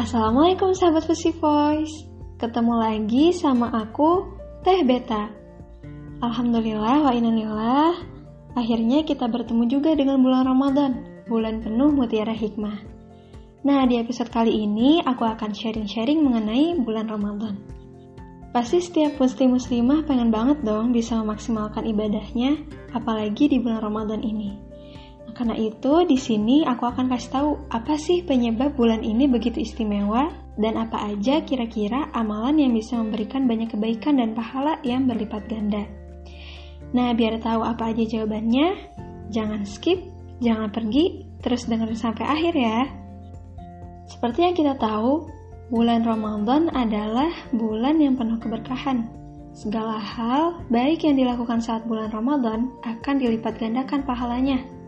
Assalamualaikum sahabat Fusi Voice. Ketemu lagi sama aku, Teh Beta. Alhamdulillah wa inanillah Akhirnya kita bertemu juga dengan bulan Ramadan. Bulan penuh mutiara hikmah. Nah di episode kali ini aku akan sharing-sharing mengenai bulan Ramadan. Pasti setiap muslim muslimah pengen banget dong bisa memaksimalkan ibadahnya Apalagi di bulan Ramadan ini karena itu, di sini aku akan kasih tahu apa sih penyebab bulan ini begitu istimewa dan apa aja kira-kira amalan yang bisa memberikan banyak kebaikan dan pahala yang berlipat ganda. Nah, biar tahu apa aja jawabannya, jangan skip, jangan pergi, terus dengerin sampai akhir ya. Seperti yang kita tahu, bulan Ramadan adalah bulan yang penuh keberkahan. Segala hal baik yang dilakukan saat bulan Ramadan akan dilipat gandakan pahalanya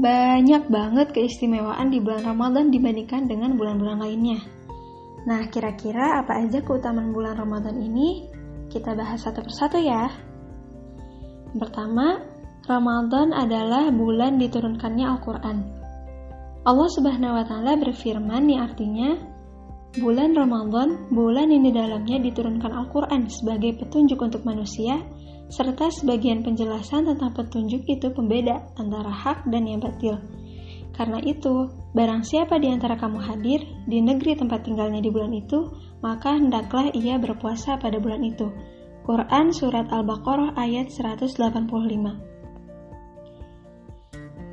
banyak banget keistimewaan di bulan Ramadan dibandingkan dengan bulan-bulan lainnya. Nah, kira-kira apa aja keutamaan bulan Ramadan ini? Kita bahas satu persatu ya. Pertama, Ramadan adalah bulan diturunkannya Al-Quran. Allah Subhanahu wa Ta'ala berfirman, nih artinya, bulan Ramadan, bulan ini dalamnya diturunkan Al-Quran sebagai petunjuk untuk manusia serta sebagian penjelasan tentang petunjuk itu pembeda antara hak dan yang batil. Karena itu, barang siapa di antara kamu hadir di negeri tempat tinggalnya di bulan itu, maka hendaklah ia berpuasa pada bulan itu. Quran Surat Al-Baqarah ayat 185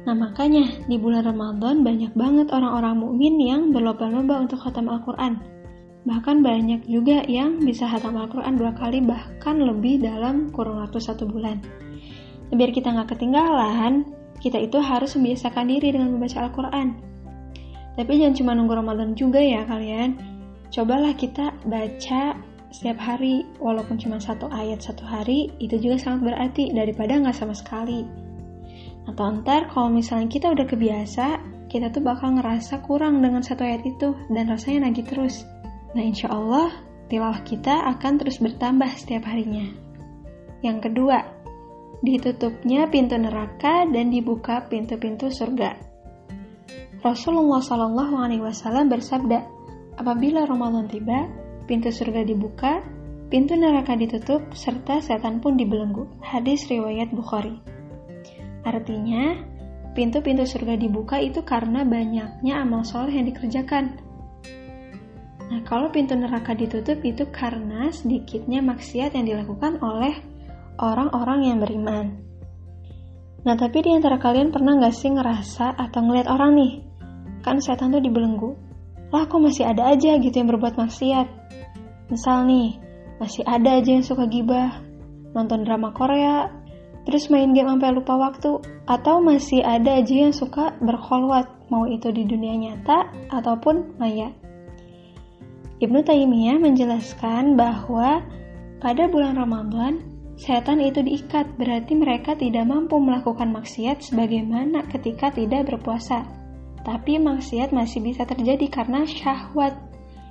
Nah makanya di bulan Ramadan banyak banget orang-orang mukmin yang berlomba-lomba untuk khatam Al-Quran Bahkan banyak juga yang bisa hatam Al-Quran dua kali bahkan lebih dalam kurun waktu satu bulan. Biar kita nggak ketinggalan, kita itu harus membiasakan diri dengan membaca Al-Quran. Tapi jangan cuma nunggu Ramadan juga ya kalian. Cobalah kita baca setiap hari, walaupun cuma satu ayat satu hari, itu juga sangat berarti daripada nggak sama sekali. Atau ntar kalau misalnya kita udah kebiasa, kita tuh bakal ngerasa kurang dengan satu ayat itu dan rasanya nagih terus. Nah insya Allah tilawah kita akan terus bertambah setiap harinya. Yang kedua, ditutupnya pintu neraka dan dibuka pintu-pintu surga. Rasulullah Shallallahu Alaihi Wasallam bersabda, apabila Ramadan tiba, pintu surga dibuka, pintu neraka ditutup, serta setan pun dibelenggu. Hadis riwayat Bukhari. Artinya, pintu-pintu surga dibuka itu karena banyaknya amal soleh yang dikerjakan, Nah, kalau pintu neraka ditutup itu karena sedikitnya maksiat yang dilakukan oleh orang-orang yang beriman. Nah, tapi di antara kalian pernah gak sih ngerasa atau ngeliat orang nih? Kan setan tuh dibelenggu. Lah, kok masih ada aja gitu yang berbuat maksiat? Misal nih, masih ada aja yang suka gibah, nonton drama Korea, terus main game sampai lupa waktu, atau masih ada aja yang suka berkholwat, mau itu di dunia nyata ataupun maya. Ibnu Taimiyah menjelaskan bahwa pada bulan Ramadan, setan itu diikat, berarti mereka tidak mampu melakukan maksiat sebagaimana ketika tidak berpuasa. Tapi maksiat masih bisa terjadi karena syahwat.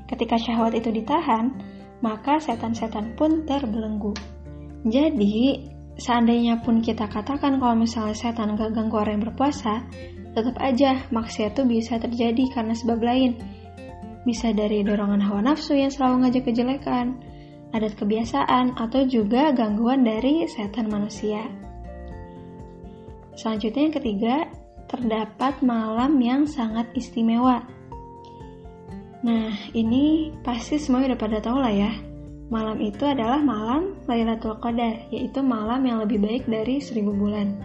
Ketika syahwat itu ditahan, maka setan-setan pun terbelenggu. Jadi, seandainya pun kita katakan kalau misalnya setan gak ganggu orang yang berpuasa, tetap aja maksiat itu bisa terjadi karena sebab lain, bisa dari dorongan hawa nafsu yang selalu ngajak kejelekan, adat kebiasaan, atau juga gangguan dari setan manusia. Selanjutnya yang ketiga, terdapat malam yang sangat istimewa. Nah, ini pasti semua udah pada tahu lah ya. Malam itu adalah malam Lailatul Qadar, yaitu malam yang lebih baik dari seribu bulan.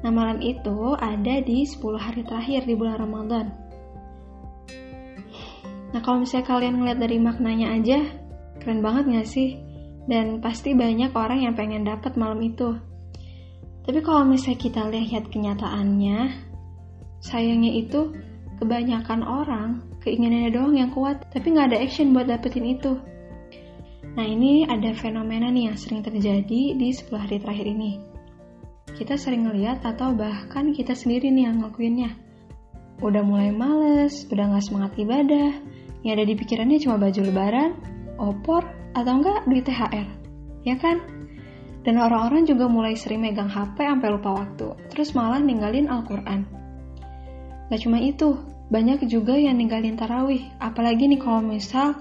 Nah, malam itu ada di 10 hari terakhir di bulan Ramadan. Nah kalau misalnya kalian ngeliat dari maknanya aja, keren banget gak sih? Dan pasti banyak orang yang pengen dapat malam itu. Tapi kalau misalnya kita lihat kenyataannya, sayangnya itu kebanyakan orang keinginannya doang yang kuat, tapi nggak ada action buat dapetin itu. Nah ini ada fenomena nih yang sering terjadi di 10 hari terakhir ini. Kita sering ngeliat atau bahkan kita sendiri nih yang ngelakuinnya. Udah mulai males, udah nggak semangat ibadah, yang ada di pikirannya cuma baju lebaran, opor, atau enggak duit THR. Ya kan? Dan orang-orang juga mulai sering megang HP sampai lupa waktu, terus malah ninggalin Al-Quran. Gak cuma itu, banyak juga yang ninggalin tarawih. Apalagi nih kalau misal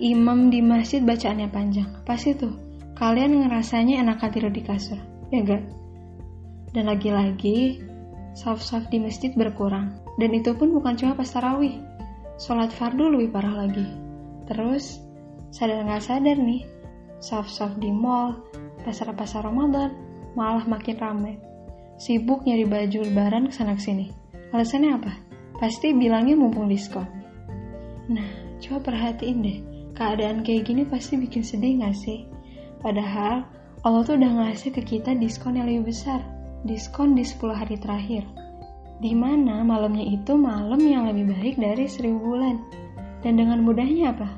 imam di masjid bacaannya panjang. Pasti tuh, kalian ngerasanya enakan tidur di kasur. Ya gak? Dan lagi-lagi, saf-saf di masjid berkurang. Dan itu pun bukan cuma pas tarawih. Sholat fardu lebih parah lagi. Terus, sadar nggak sadar nih, saf-saf di mall, pasar-pasar Ramadan, malah makin ramai. Sibuk nyari baju lebaran ke sana sini. Alasannya apa? Pasti bilangnya mumpung diskon. Nah, coba perhatiin deh, keadaan kayak gini pasti bikin sedih gak sih? Padahal, Allah tuh udah ngasih ke kita diskon yang lebih besar, diskon di 10 hari terakhir. Di mana malamnya itu malam yang lebih baik dari seribu bulan. Dan dengan mudahnya apa?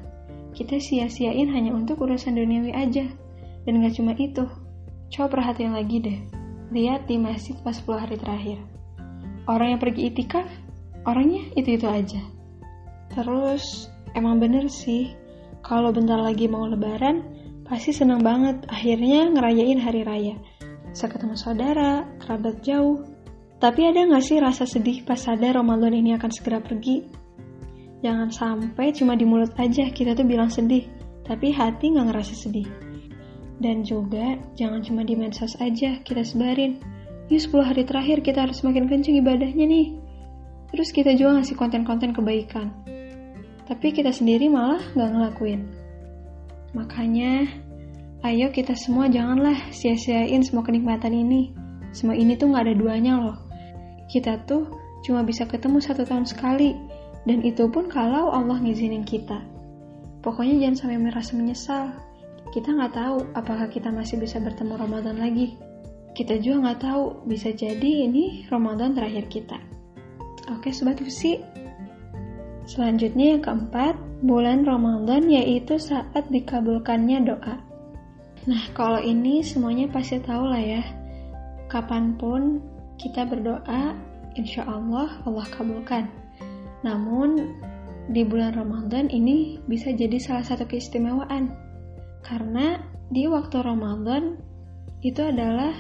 Kita sia-siain hanya untuk urusan duniawi aja. Dan gak cuma itu, coba perhatiin lagi deh. Lihat di masjid pas 10 hari terakhir. Orang yang pergi itikaf, orangnya itu-itu aja. Terus, emang bener sih, kalau bentar lagi mau lebaran, pasti senang banget akhirnya ngerayain hari raya. Bisa ketemu saudara, kerabat jauh. Tapi ada gak sih rasa sedih pas sadar Ramadan ini akan segera pergi? Jangan sampai cuma di mulut aja kita tuh bilang sedih, tapi hati gak ngerasa sedih. Dan juga, jangan cuma di medsos aja kita sebarin. Yuk 10 hari terakhir kita harus makin kenceng ibadahnya nih. Terus kita juga ngasih konten-konten kebaikan. Tapi kita sendiri malah gak ngelakuin. Makanya, ayo kita semua janganlah sia-siain semua kenikmatan ini. Semua ini tuh gak ada duanya loh. Kita tuh cuma bisa ketemu satu tahun sekali. Dan itu pun kalau Allah ngizinin kita. Pokoknya jangan sampai merasa menyesal kita nggak tahu apakah kita masih bisa bertemu Ramadan lagi. Kita juga nggak tahu, bisa jadi ini Ramadan terakhir kita. Oke, Sobat Fusi. Selanjutnya yang keempat, bulan Ramadan yaitu saat dikabulkannya doa. Nah, kalau ini semuanya pasti tahu lah ya. Kapan pun kita berdoa, insya Allah Allah kabulkan. Namun, di bulan Ramadan ini bisa jadi salah satu keistimewaan karena di waktu Ramadan itu adalah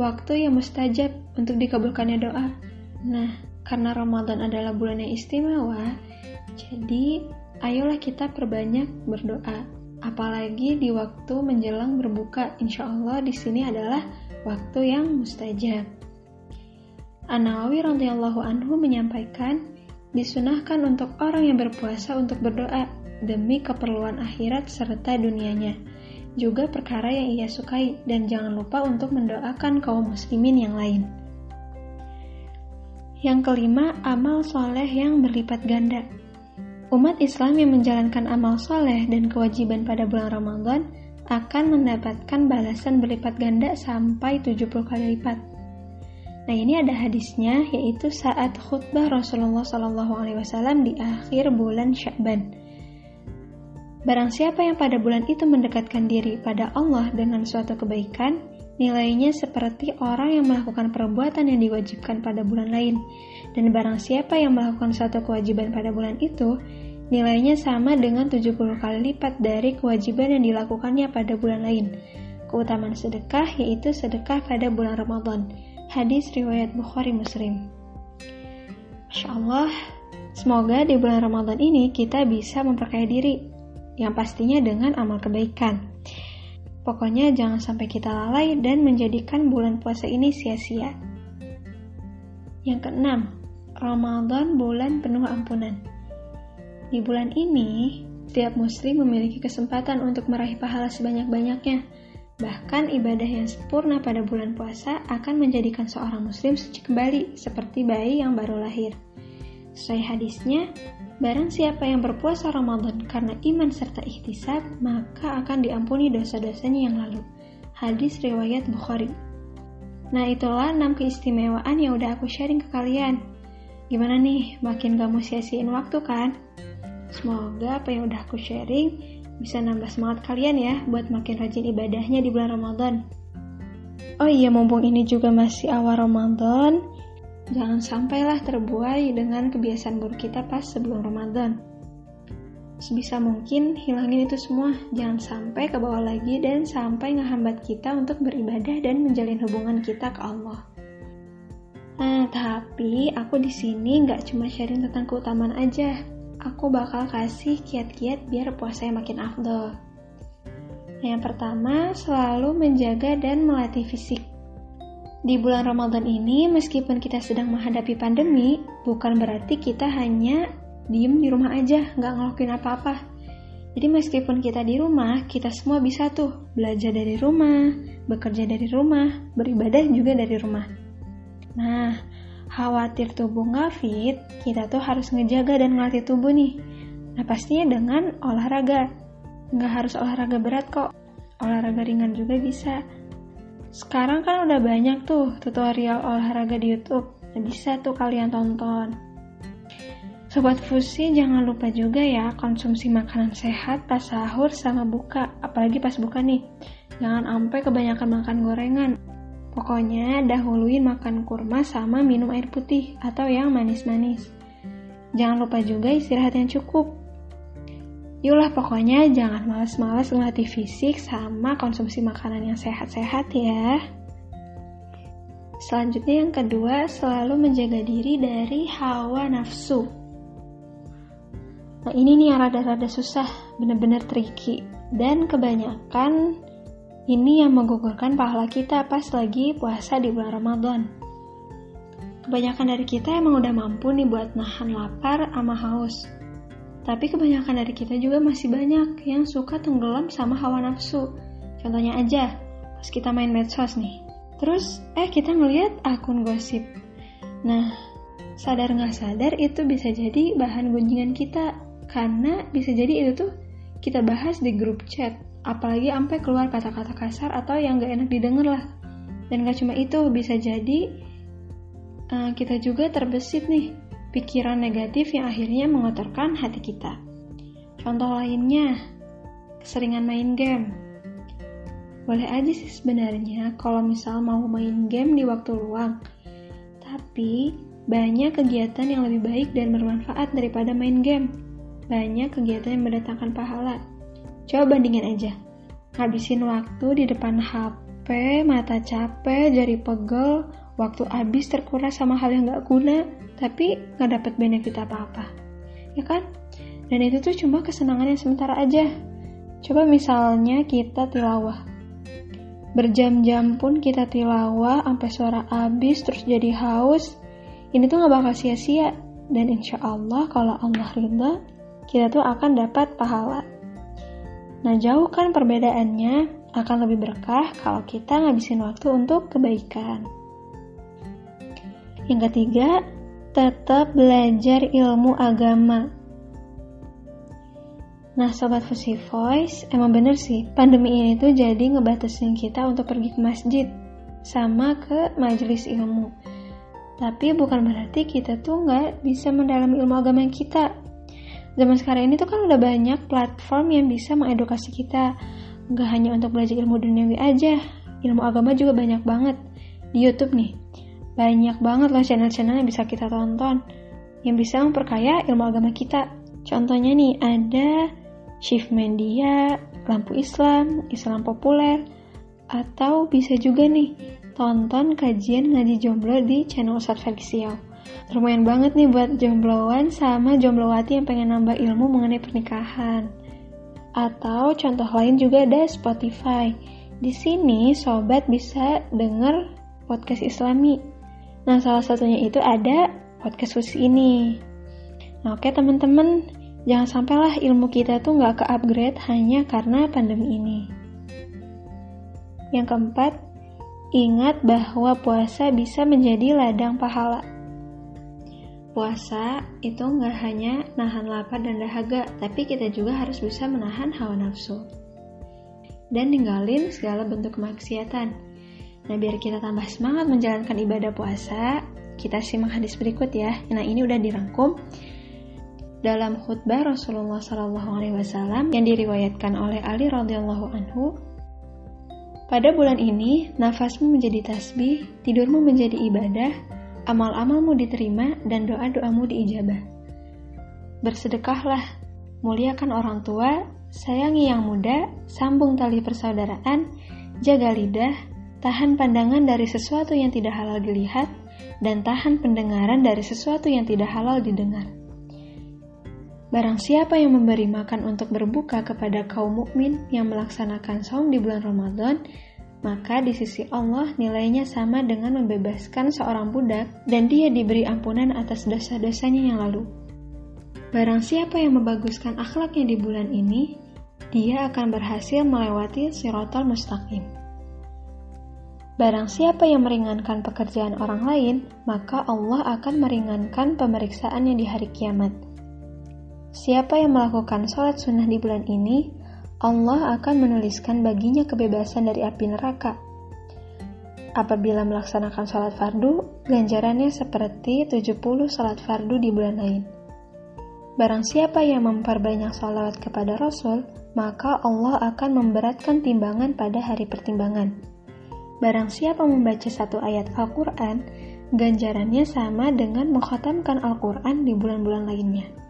waktu yang mustajab untuk dikabulkannya doa. Nah, karena Ramadan adalah bulan yang istimewa, jadi ayolah kita perbanyak berdoa. Apalagi di waktu menjelang berbuka, insya Allah di sini adalah waktu yang mustajab. An-Nawawi radhiyallahu anhu menyampaikan, disunahkan untuk orang yang berpuasa untuk berdoa demi keperluan akhirat serta dunianya. Juga perkara yang ia sukai dan jangan lupa untuk mendoakan kaum muslimin yang lain. Yang kelima, amal soleh yang berlipat ganda. Umat Islam yang menjalankan amal soleh dan kewajiban pada bulan Ramadan akan mendapatkan balasan berlipat ganda sampai 70 kali lipat. Nah ini ada hadisnya yaitu saat khutbah Rasulullah SAW di akhir bulan Sya'ban. Barang siapa yang pada bulan itu mendekatkan diri pada Allah dengan suatu kebaikan, nilainya seperti orang yang melakukan perbuatan yang diwajibkan pada bulan lain. Dan barang siapa yang melakukan suatu kewajiban pada bulan itu, nilainya sama dengan 70 kali lipat dari kewajiban yang dilakukannya pada bulan lain. Keutamaan sedekah yaitu sedekah pada bulan Ramadan. Hadis riwayat Bukhari Muslim. Masya Allah, semoga di bulan Ramadan ini kita bisa memperkaya diri yang pastinya dengan amal kebaikan. Pokoknya jangan sampai kita lalai dan menjadikan bulan puasa ini sia-sia. Yang keenam, Ramadan bulan penuh ampunan. Di bulan ini, setiap muslim memiliki kesempatan untuk meraih pahala sebanyak-banyaknya. Bahkan ibadah yang sempurna pada bulan puasa akan menjadikan seorang muslim suci kembali seperti bayi yang baru lahir. Sesuai hadisnya, Barang siapa yang berpuasa Ramadan karena iman serta ikhtisab, maka akan diampuni dosa-dosanya yang lalu. Hadis riwayat Bukhari. Nah itulah 6 keistimewaan yang udah aku sharing ke kalian. Gimana nih, makin gak mau sia-siain waktu kan? Semoga apa yang udah aku sharing bisa nambah semangat kalian ya buat makin rajin ibadahnya di bulan Ramadan. Oh iya, mumpung ini juga masih awal Ramadan, Jangan sampailah terbuai dengan kebiasaan buruk kita pas sebelum Ramadan. Sebisa mungkin hilangin itu semua, jangan sampai ke bawah lagi dan sampai ngehambat kita untuk beribadah dan menjalin hubungan kita ke Allah. Nah, tapi aku di sini nggak cuma sharing tentang keutamaan aja. Aku bakal kasih kiat-kiat biar puasanya makin afdol. Yang pertama, selalu menjaga dan melatih fisik. Di bulan Ramadan ini, meskipun kita sedang menghadapi pandemi, bukan berarti kita hanya diem di rumah aja, nggak ngelakuin apa-apa. Jadi meskipun kita di rumah, kita semua bisa tuh belajar dari rumah, bekerja dari rumah, beribadah juga dari rumah. Nah, khawatir tubuh nggak fit, kita tuh harus ngejaga dan ngelatih tubuh nih. Nah, pastinya dengan olahraga. Nggak harus olahraga berat kok, olahraga ringan juga bisa. Sekarang kan udah banyak tuh tutorial olahraga di YouTube. Nah, bisa tuh kalian tonton. Sobat Fusi jangan lupa juga ya konsumsi makanan sehat pas sahur sama buka, apalagi pas buka nih. Jangan sampai kebanyakan makan gorengan. Pokoknya dahuluin makan kurma sama minum air putih atau yang manis-manis. Jangan lupa juga istirahat yang cukup. Yulah pokoknya jangan males-males ngelatih fisik sama konsumsi makanan yang sehat-sehat ya. Selanjutnya yang kedua, selalu menjaga diri dari hawa nafsu. Nah ini nih yang rada-rada susah, bener-bener tricky. Dan kebanyakan ini yang menggugurkan pahala kita pas lagi puasa di bulan Ramadan. Kebanyakan dari kita emang udah mampu nih buat nahan lapar sama haus. Tapi kebanyakan dari kita juga masih banyak yang suka tenggelam sama hawa nafsu. Contohnya aja, pas kita main medsos nih. Terus, eh kita ngeliat akun gosip. Nah, sadar nggak sadar itu bisa jadi bahan gunjingan kita. Karena bisa jadi itu tuh kita bahas di grup chat. Apalagi sampai keluar kata-kata kasar atau yang nggak enak didengar lah. Dan gak cuma itu, bisa jadi uh, kita juga terbesit nih pikiran negatif yang akhirnya mengotorkan hati kita. Contoh lainnya, keseringan main game. Boleh aja sih sebenarnya kalau misal mau main game di waktu luang. Tapi banyak kegiatan yang lebih baik dan bermanfaat daripada main game. Banyak kegiatan yang mendatangkan pahala. Coba bandingin aja. Habisin waktu di depan HP, mata capek, jari pegel, waktu habis terkuras sama hal yang gak guna, tapi nggak dapat benefit apa-apa. Ya kan? Dan itu tuh cuma kesenangan yang sementara aja. Coba misalnya kita tilawah. Berjam-jam pun kita tilawah sampai suara habis terus jadi haus ini tuh nggak bakal sia-sia. Dan insya Allah kalau Allah ridha kita tuh akan dapat pahala nah jauh kan perbedaannya akan lebih berkah kalau kita ngabisin waktu untuk kebaikan yang ketiga tetap belajar ilmu agama. Nah, Sobat Fusi Voice, emang bener sih, pandemi ini tuh jadi ngebatasin kita untuk pergi ke masjid, sama ke majelis ilmu. Tapi bukan berarti kita tuh nggak bisa mendalami ilmu agama kita. Zaman sekarang ini tuh kan udah banyak platform yang bisa mengedukasi kita. Nggak hanya untuk belajar ilmu duniawi aja, ilmu agama juga banyak banget. Di Youtube nih, banyak banget loh channel-channel yang bisa kita tonton yang bisa memperkaya ilmu agama kita. Contohnya nih ada Shift Media, Lampu Islam, Islam Populer, atau bisa juga nih tonton kajian ngaji jomblo di channel Ustadz Feliciao. Lumayan banget nih buat jombloan sama jomblowati yang pengen nambah ilmu mengenai pernikahan. Atau contoh lain juga ada Spotify. Di sini sobat bisa denger podcast Islami Nah, salah satunya itu ada podcast khusus ini. Nah, oke teman-teman, jangan sampailah ilmu kita tuh nggak ke-upgrade hanya karena pandemi ini. Yang keempat, ingat bahwa puasa bisa menjadi ladang pahala. Puasa itu nggak hanya nahan lapar dan dahaga, tapi kita juga harus bisa menahan hawa nafsu. Dan ninggalin segala bentuk kemaksiatan Nah, biar kita tambah semangat menjalankan ibadah puasa, kita simak hadis berikut ya. Nah, ini udah dirangkum dalam khutbah Rasulullah SAW yang diriwayatkan oleh Ali radhiyallahu anhu. Pada bulan ini, nafasmu menjadi tasbih, tidurmu menjadi ibadah, amal-amalmu diterima, dan doa-doamu diijabah. Bersedekahlah, muliakan orang tua, sayangi yang muda, sambung tali persaudaraan, jaga lidah, tahan pandangan dari sesuatu yang tidak halal dilihat, dan tahan pendengaran dari sesuatu yang tidak halal didengar. Barang siapa yang memberi makan untuk berbuka kepada kaum mukmin yang melaksanakan saum di bulan Ramadan, maka di sisi Allah nilainya sama dengan membebaskan seorang budak dan dia diberi ampunan atas dosa-dosanya yang lalu. Barang siapa yang membaguskan akhlaknya di bulan ini, dia akan berhasil melewati sirotol mustaqim. Barang siapa yang meringankan pekerjaan orang lain, maka Allah akan meringankan pemeriksaannya di hari kiamat. Siapa yang melakukan sholat sunnah di bulan ini, Allah akan menuliskan baginya kebebasan dari api neraka. Apabila melaksanakan sholat fardu, ganjarannya seperti 70 sholat fardu di bulan lain. Barang siapa yang memperbanyak sholawat kepada Rasul, maka Allah akan memberatkan timbangan pada hari pertimbangan. Barang siapa membaca satu ayat Al-Quran, ganjarannya sama dengan mengkhatamkan Al-Quran di bulan-bulan lainnya.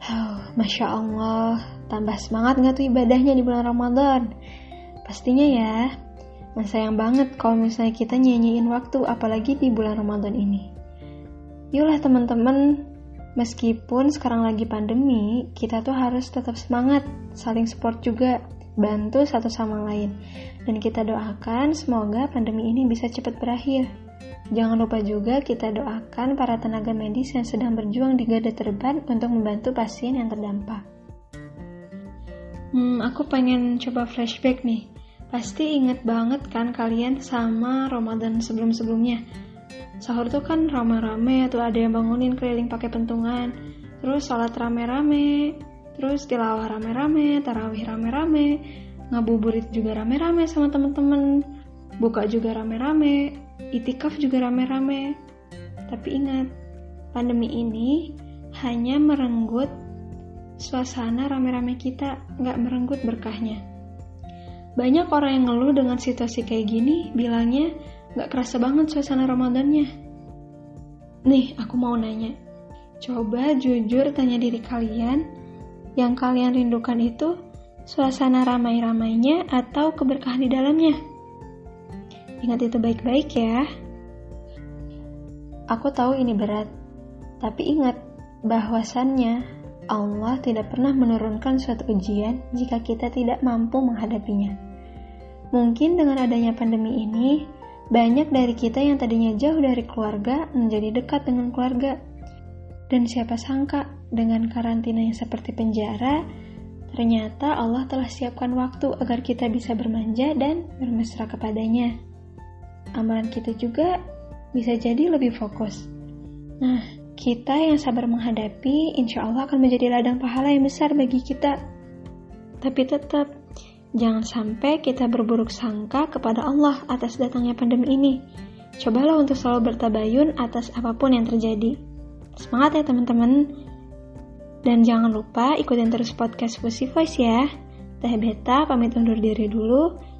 Oh, Masya Allah, tambah semangat gak tuh ibadahnya di bulan Ramadan? Pastinya ya, nah sayang banget kalau misalnya kita nyanyiin waktu apalagi di bulan Ramadan ini. Yulah teman-teman, meskipun sekarang lagi pandemi, kita tuh harus tetap semangat, saling support juga, bantu satu sama lain. Dan kita doakan semoga pandemi ini bisa cepat berakhir. Jangan lupa juga kita doakan para tenaga medis yang sedang berjuang di garda terdepan untuk membantu pasien yang terdampak. Hmm, aku pengen coba flashback nih. Pasti inget banget kan kalian sama Ramadan sebelum-sebelumnya. Sahur tuh kan rame-rame, tuh ada yang bangunin keliling pakai pentungan, terus sholat rame-rame, terus tilawah rame-rame, tarawih rame-rame, ngabuburit juga rame-rame sama temen-temen, buka juga rame-rame, itikaf juga rame-rame. Tapi ingat, pandemi ini hanya merenggut suasana rame-rame kita, nggak merenggut berkahnya. Banyak orang yang ngeluh dengan situasi kayak gini, bilangnya nggak kerasa banget suasana Ramadannya. Nih, aku mau nanya. Coba jujur tanya diri kalian, yang kalian rindukan itu suasana ramai-ramainya atau keberkahan di dalamnya? Ingat itu baik-baik ya. Aku tahu ini berat, tapi ingat bahwasannya Allah tidak pernah menurunkan suatu ujian jika kita tidak mampu menghadapinya. Mungkin dengan adanya pandemi ini, banyak dari kita yang tadinya jauh dari keluarga menjadi dekat dengan keluarga. Dan siapa sangka dengan karantina yang seperti penjara, ternyata Allah telah siapkan waktu agar kita bisa bermanja dan bermesra kepadanya amalan kita juga bisa jadi lebih fokus. Nah, kita yang sabar menghadapi, insya Allah akan menjadi ladang pahala yang besar bagi kita. Tapi tetap, jangan sampai kita berburuk sangka kepada Allah atas datangnya pandemi ini. Cobalah untuk selalu bertabayun atas apa pun yang terjadi. Semangat ya teman-teman. Dan jangan lupa ikutin terus podcast Fusi Voice ya. Teh Beta pamit undur diri dulu.